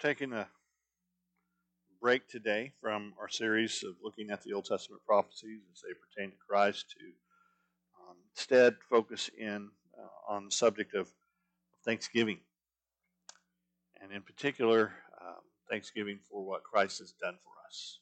taking a break today from our series of looking at the Old Testament prophecies as they pertain to Christ to um, instead focus in uh, on the subject of Thanksgiving. And in particular, um, Thanksgiving for what Christ has done for us.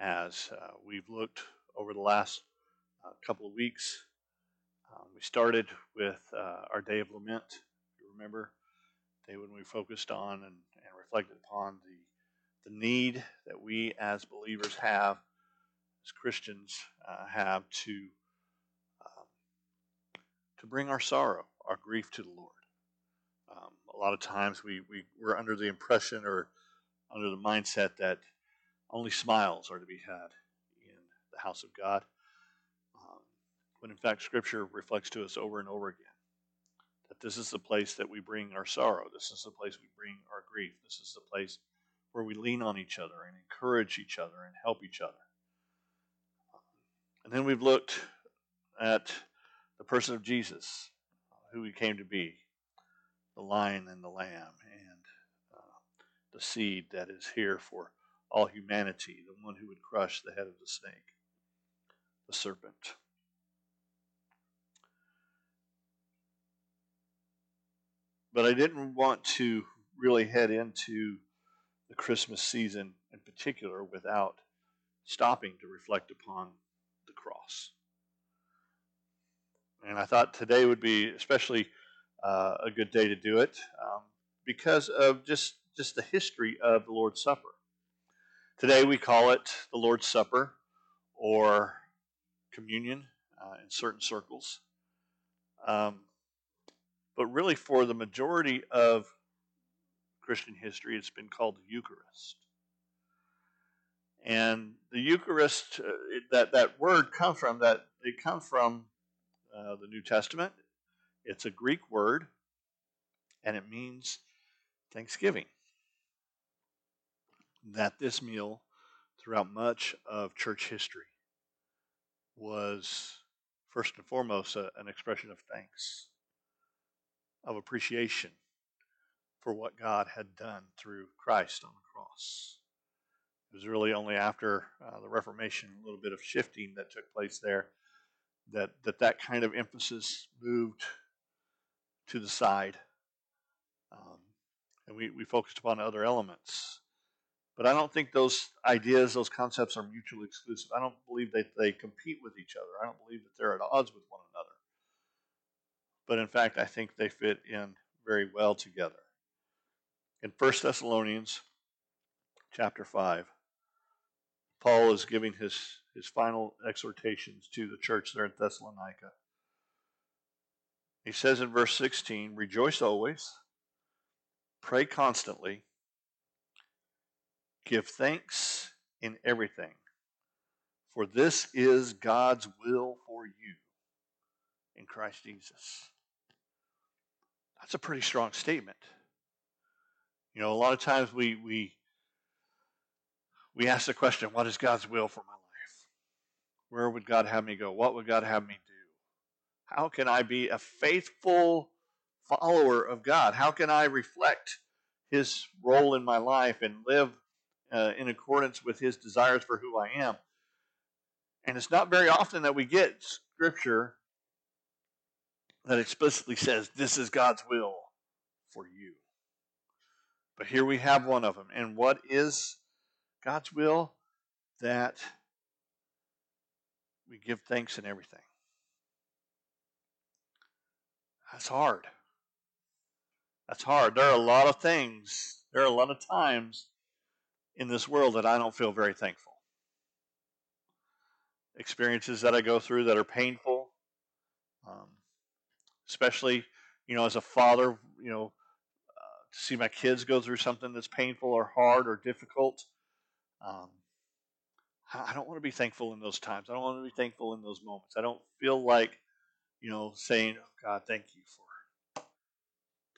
As uh, we've looked over the last uh, couple of weeks, um, we started with uh, our Day of Lament. if You remember, day when we focused on and, and upon the, the need that we as believers have, as Christians uh, have to um, to bring our sorrow, our grief to the Lord. Um, a lot of times we, we, we're under the impression or under the mindset that only smiles are to be had in the house of God, um, when in fact Scripture reflects to us over and over again that this is the place that we bring our sorrow, this is the place we bring our grief, this is the place where we lean on each other and encourage each other and help each other. And then we've looked at the person of Jesus, who he came to be, the lion and the lamb, and uh, the seed that is here for all humanity, the one who would crush the head of the snake, the serpent. But I didn't want to really head into the Christmas season in particular without stopping to reflect upon the cross. And I thought today would be especially uh, a good day to do it um, because of just, just the history of the Lord's Supper. Today we call it the Lord's Supper or communion uh, in certain circles. Um, but really, for the majority of Christian history, it's been called the Eucharist. And the Eucharist, uh, it, that, that word comes from that it comes from uh, the New Testament. It's a Greek word, and it means thanksgiving. That this meal, throughout much of church history, was first and foremost a, an expression of thanks, of appreciation for what God had done through Christ on the cross. It was really only after uh, the Reformation, a little bit of shifting that took place there, that that, that kind of emphasis moved to the side. Um, and we, we focused upon other elements. But I don't think those ideas, those concepts are mutually exclusive. I don't believe that they compete with each other. I don't believe that they're at odds with one another. But in fact, I think they fit in very well together. In 1 Thessalonians chapter 5, Paul is giving his, his final exhortations to the church there in Thessalonica. He says in verse 16, Rejoice always, pray constantly, give thanks in everything, for this is God's will for you in Christ Jesus. That's a pretty strong statement. You know, a lot of times we we we ask the question, what is God's will for my life? Where would God have me go? What would God have me do? How can I be a faithful follower of God? How can I reflect His role in my life and live uh, in accordance with His desires for who I am? And it's not very often that we get scripture that explicitly says, This is God's will for you. But here we have one of them. And what is God's will? That we give thanks in everything. That's hard. That's hard. There are a lot of things, there are a lot of times in this world that I don't feel very thankful. Experiences that I go through that are painful, especially, you know, as a father, you know, uh, to see my kids go through something that's painful or hard or difficult. Um, I don't want to be thankful in those times. I don't want to be thankful in those moments. I don't feel like you know, saying, oh, God, thank you for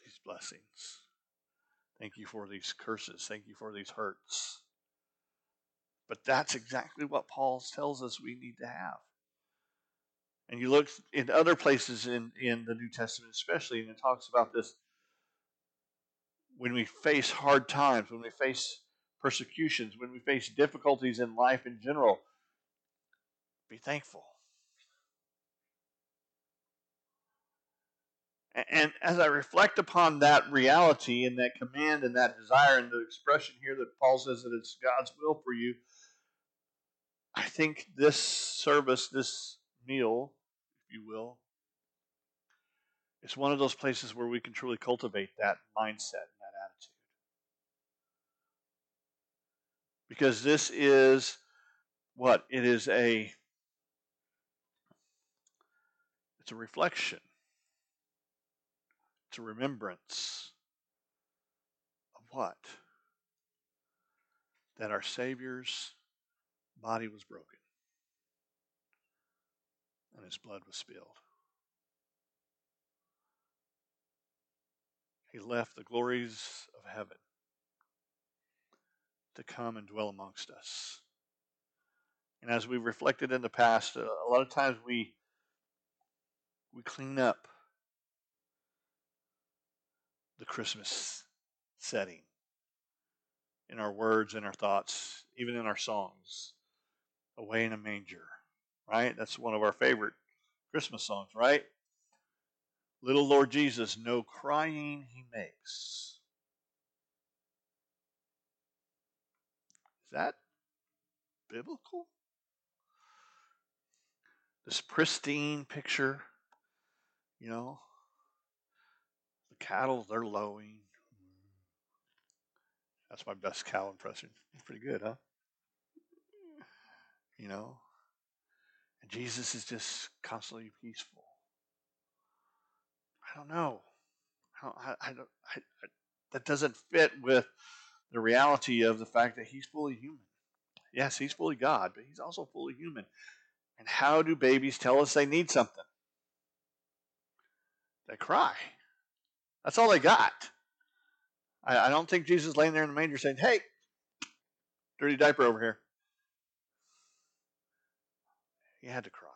these blessings. Thank you for these curses. Thank you for these hurts. But that's exactly what Paul tells us we need to have. And you look in other places in, in the New Testament, especially, and it talks about this when we face hard times, when we face persecutions, when we face difficulties in life in general, be thankful. And as I reflect upon that reality and that command and that desire and the expression here that Paul says that it's God's will for you, I think this service, this meal, if you will, it's one of those places where we can truly cultivate that mindset and that attitude. Because this is what? It is a it's a reflection. It's a remembrance of what? That our Savior's body was broken and his blood was spilled. He left the glories of heaven to come and dwell amongst us. And as we've reflected in the past, a lot of times we we clean up the Christmas setting in our words and our thoughts, even in our songs. Away in a manger, right? That's one of our favorite Christmas songs, right? Little Lord Jesus, no crying he makes. Is that biblical? This pristine picture, you know, the cattle, they're lowing. That's my best cow impression. Pretty good, huh? You know? And Jesus is just constantly peaceful. I don't know. I, I, don't, I, that doesn't fit with the reality of the fact that he's fully human. Yes, he's fully God, but he's also fully human. And how do babies tell us they need something? They cry. That's all they got. I, I don't think Jesus laying there in the manger saying, hey, dirty diaper over here. He had to cry.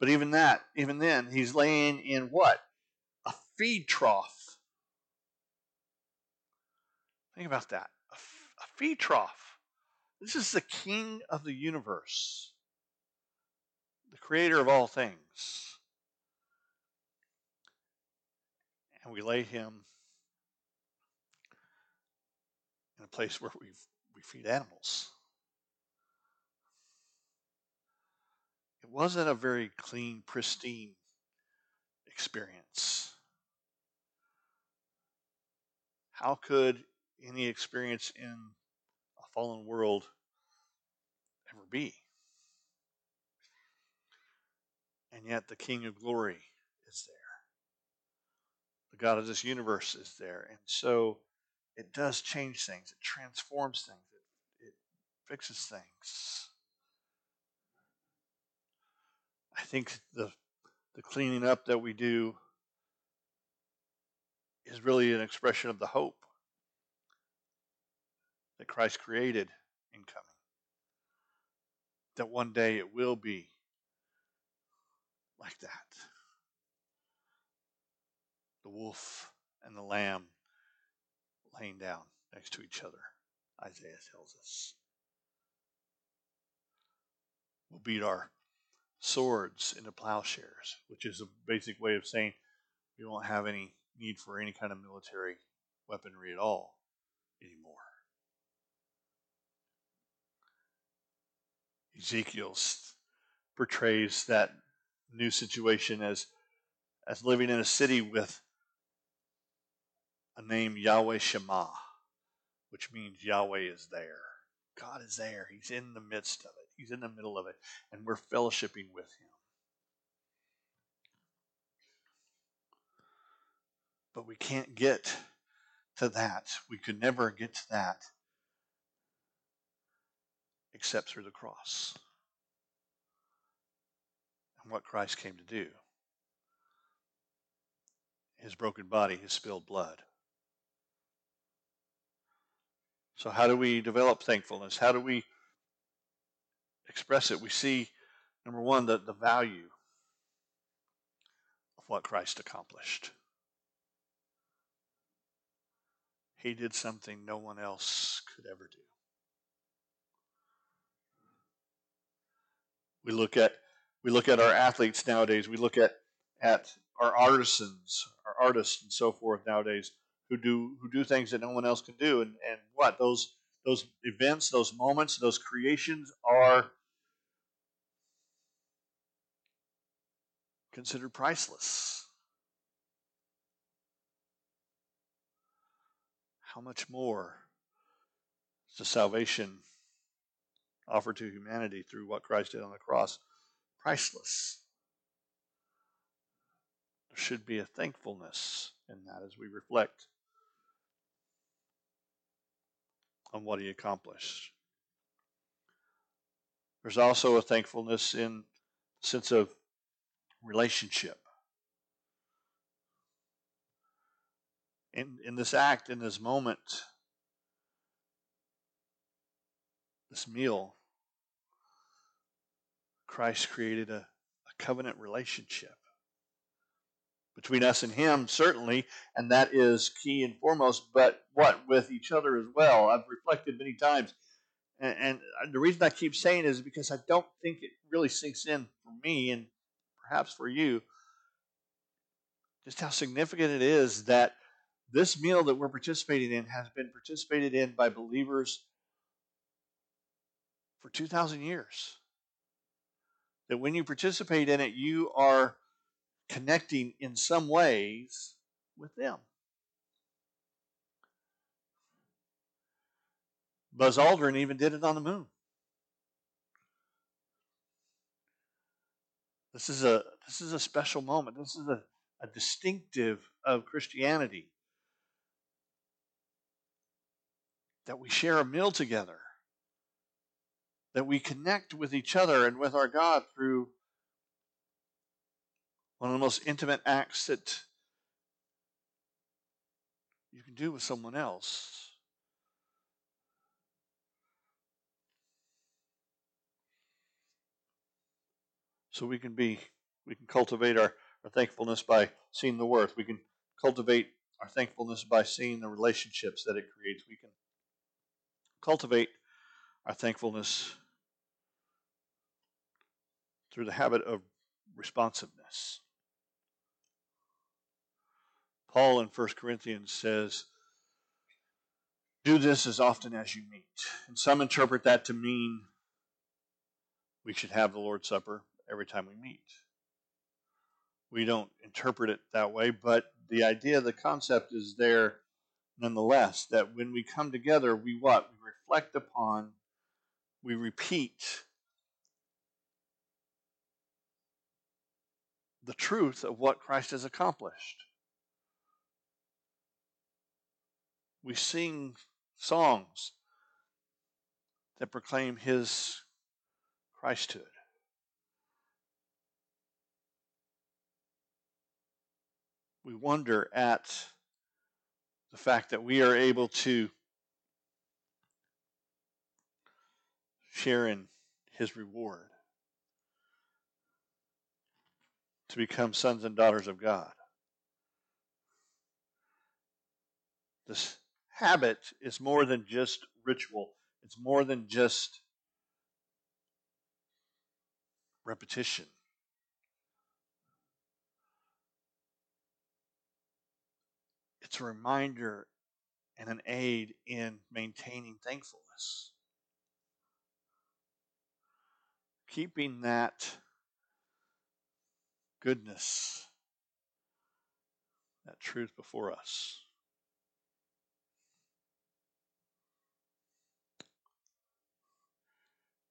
But even that, even then, he's laying in what? A feed trough. Think about that. A, feed trough. This is the king of the universe, the creator of all things. And we lay him in a place where we we feed animals. It wasn't a very clean, pristine experience. How could any experience in a fallen world ever be? And yet the King of Glory is there. The God of this universe is there. And so it does change things, it transforms things, it, it fixes things. I think the the cleaning up that we do is really an expression of the hope that Christ created in coming. That one day it will be like that. The wolf and the lamb laying down next to each other, Isaiah tells us. We'll beat our swords into plowshares, which is a basic way of saying we won't have any need for any kind of military weaponry at all anymore. Ezekiel portrays that new situation as as living in a city with a name Yahweh Shammah, which means Yahweh is there. God is there. He's in the midst of it. He's in the middle of it, and we're fellowshipping with Him. But we can't get to that. We could never get to that except through the cross and what Christ came to do. His broken body, his spilled blood. So, how do we develop thankfulness? How do we express it? We see, number one, the, the value of what Christ accomplished. He did something no one else could ever do. We look at we look at our athletes nowadays. We look at at our artisans, our artists, and so forth nowadays who do who do things that no one else can do. And and what those those events, those moments, those creations are considered priceless. How much more is the salvation offered to humanity through what Christ did on the cross priceless? There should be a thankfulness in that as we reflect on what he accomplished. There's also a thankfulness in sense of relationship. In, in this act, in this moment, this meal, Christ created a, a covenant relationship between us and Him, certainly, and that is key and foremost, but what? With each other as well. I've reflected many times, and, and the reason I keep saying is because I don't think it really sinks in for me and perhaps for you just how significant it is that this meal that we're participating in has been participated in by believers for 2,000 years. That when you participate in it, you are connecting in some ways with them. Buzz Aldrin even did it on the moon. This is a this is a special moment. This is a, a distinctive of Christianity. That we share a meal together. That we connect with each other and with our God through one of the most intimate acts that you can do with someone else. So we can be, we can cultivate our, our thankfulness by seeing the worth. We can cultivate our thankfulness by seeing the relationships that it creates. We can cultivate our thankfulness through the habit of responsiveness. Paul in 1 Corinthians says, Do this as often as you meet. And some interpret that to mean we should have the Lord's Supper every time we meet. We don't interpret it that way, but the idea, the concept is there nonetheless that when we come together, we what? We reflect upon, we repeat the truth of what Christ has accomplished. We sing songs that proclaim his Christhood. We wonder at the fact that we are able to share in his reward, to become sons and daughters of God. This habit is more than just ritual, it's more than just repetition. It's a reminder and an aid in maintaining thankfulness. Keeping that goodness, that truth before us.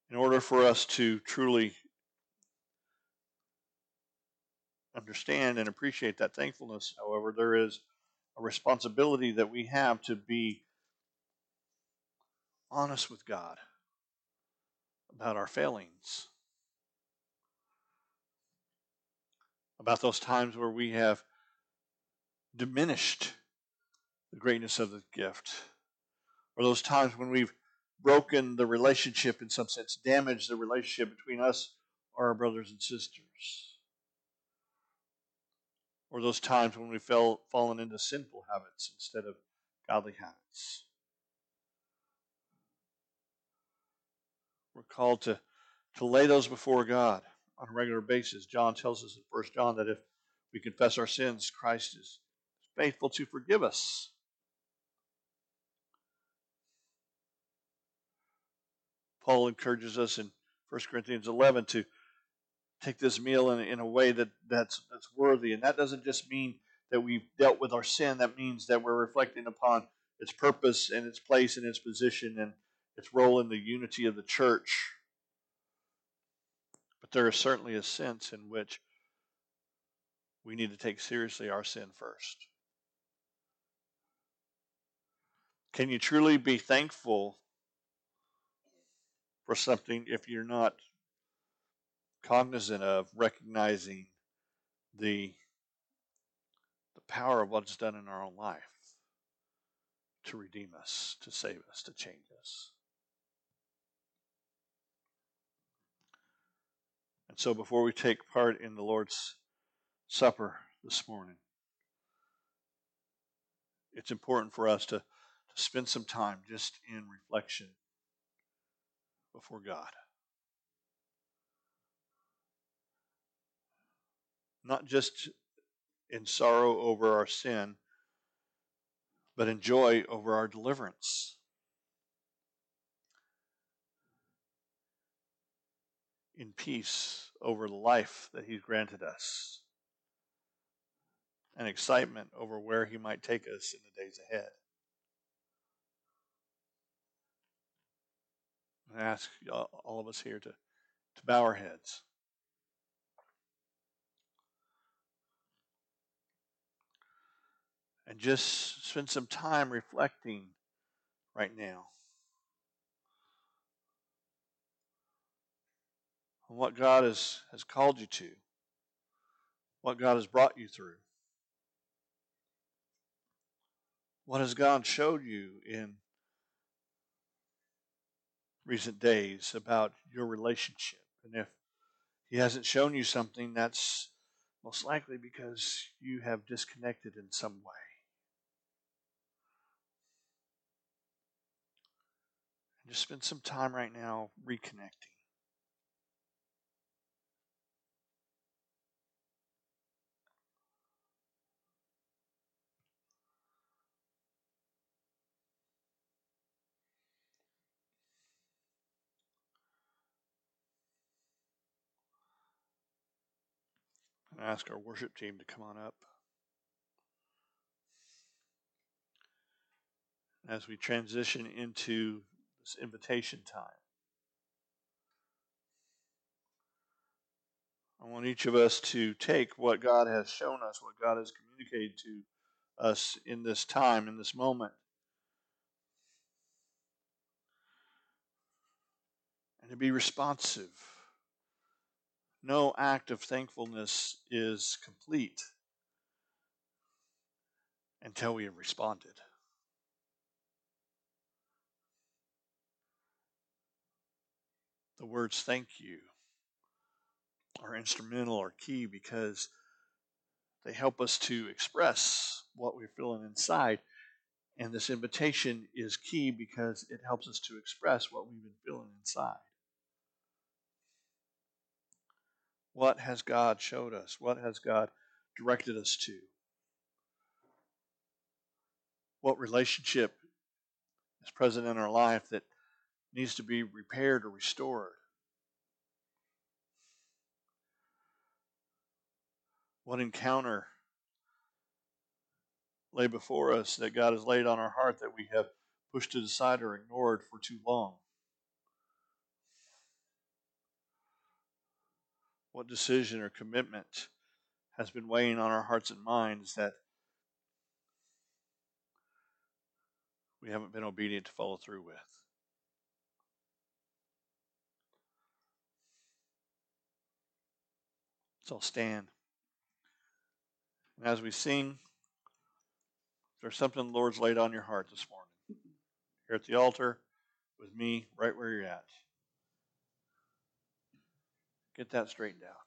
In order for us to truly understand and appreciate that thankfulness, however, there is a responsibility that we have to be honest with God about our failings, about those times where we have diminished the greatness of the gift, or those times when we've broken the relationship in some sense, damaged the relationship between us or our brothers and sisters. Or those times when we fell fallen into sinful habits instead of godly habits. We're called to, to lay those before God on a regular basis. John tells us in 1 John that if we confess our sins, Christ is faithful to forgive us. Paul encourages us in 1 Corinthians 11 to take this meal in, in a way that, that's, that's worthy. And that doesn't just mean that we've dealt with our sin, that means that we're reflecting upon its purpose and its place and its position and its role in the unity of the church. But there is certainly a sense in which we need to take seriously our sin first. Can you truly be thankful for something if you're not cognizant of recognizing the the power of what's done in our own life to redeem us, to save us, to change us. And so before we take part in the Lord's Supper this morning, it's important for us to, to spend some time just in reflection before God. Not just in sorrow over our sin, but in joy over our deliverance. In peace over the life that He's granted us, and excitement over where He might take us in the days ahead. I ask uh, all of us here to, to bow our heads. And just spend some time reflecting right now on what God has, has called you to, what God has brought you through. What has God showed you in recent days about your relationship. And if he hasn't shown you something, that's most likely because you have disconnected in some way. And just spend some time right now reconnecting. And ask our worship team to come on up. As we transition into this invitation time, I want each of us to take what God has shown us, what God has communicated to us in this time, in this moment, and to be responsive no act of thankfulness is complete until we have responded. The words thank you are instrumental or key because they help us to express what we're feeling inside. And this invitation is key because it helps us to express what we've been feeling inside. What has God showed us? What has God directed us to? What relationship is present in our life that needs to be repaired or restored? What encounter lay before us that God has laid on our heart that we have pushed to the side or ignored for too long? What decision or commitment has been weighing on our hearts and minds that we haven't been obedient to follow through with. So stand. And as we sing, there's something the Lord's laid on your heart this morning, here at the altar with me, right where you're at. Get that straightened out.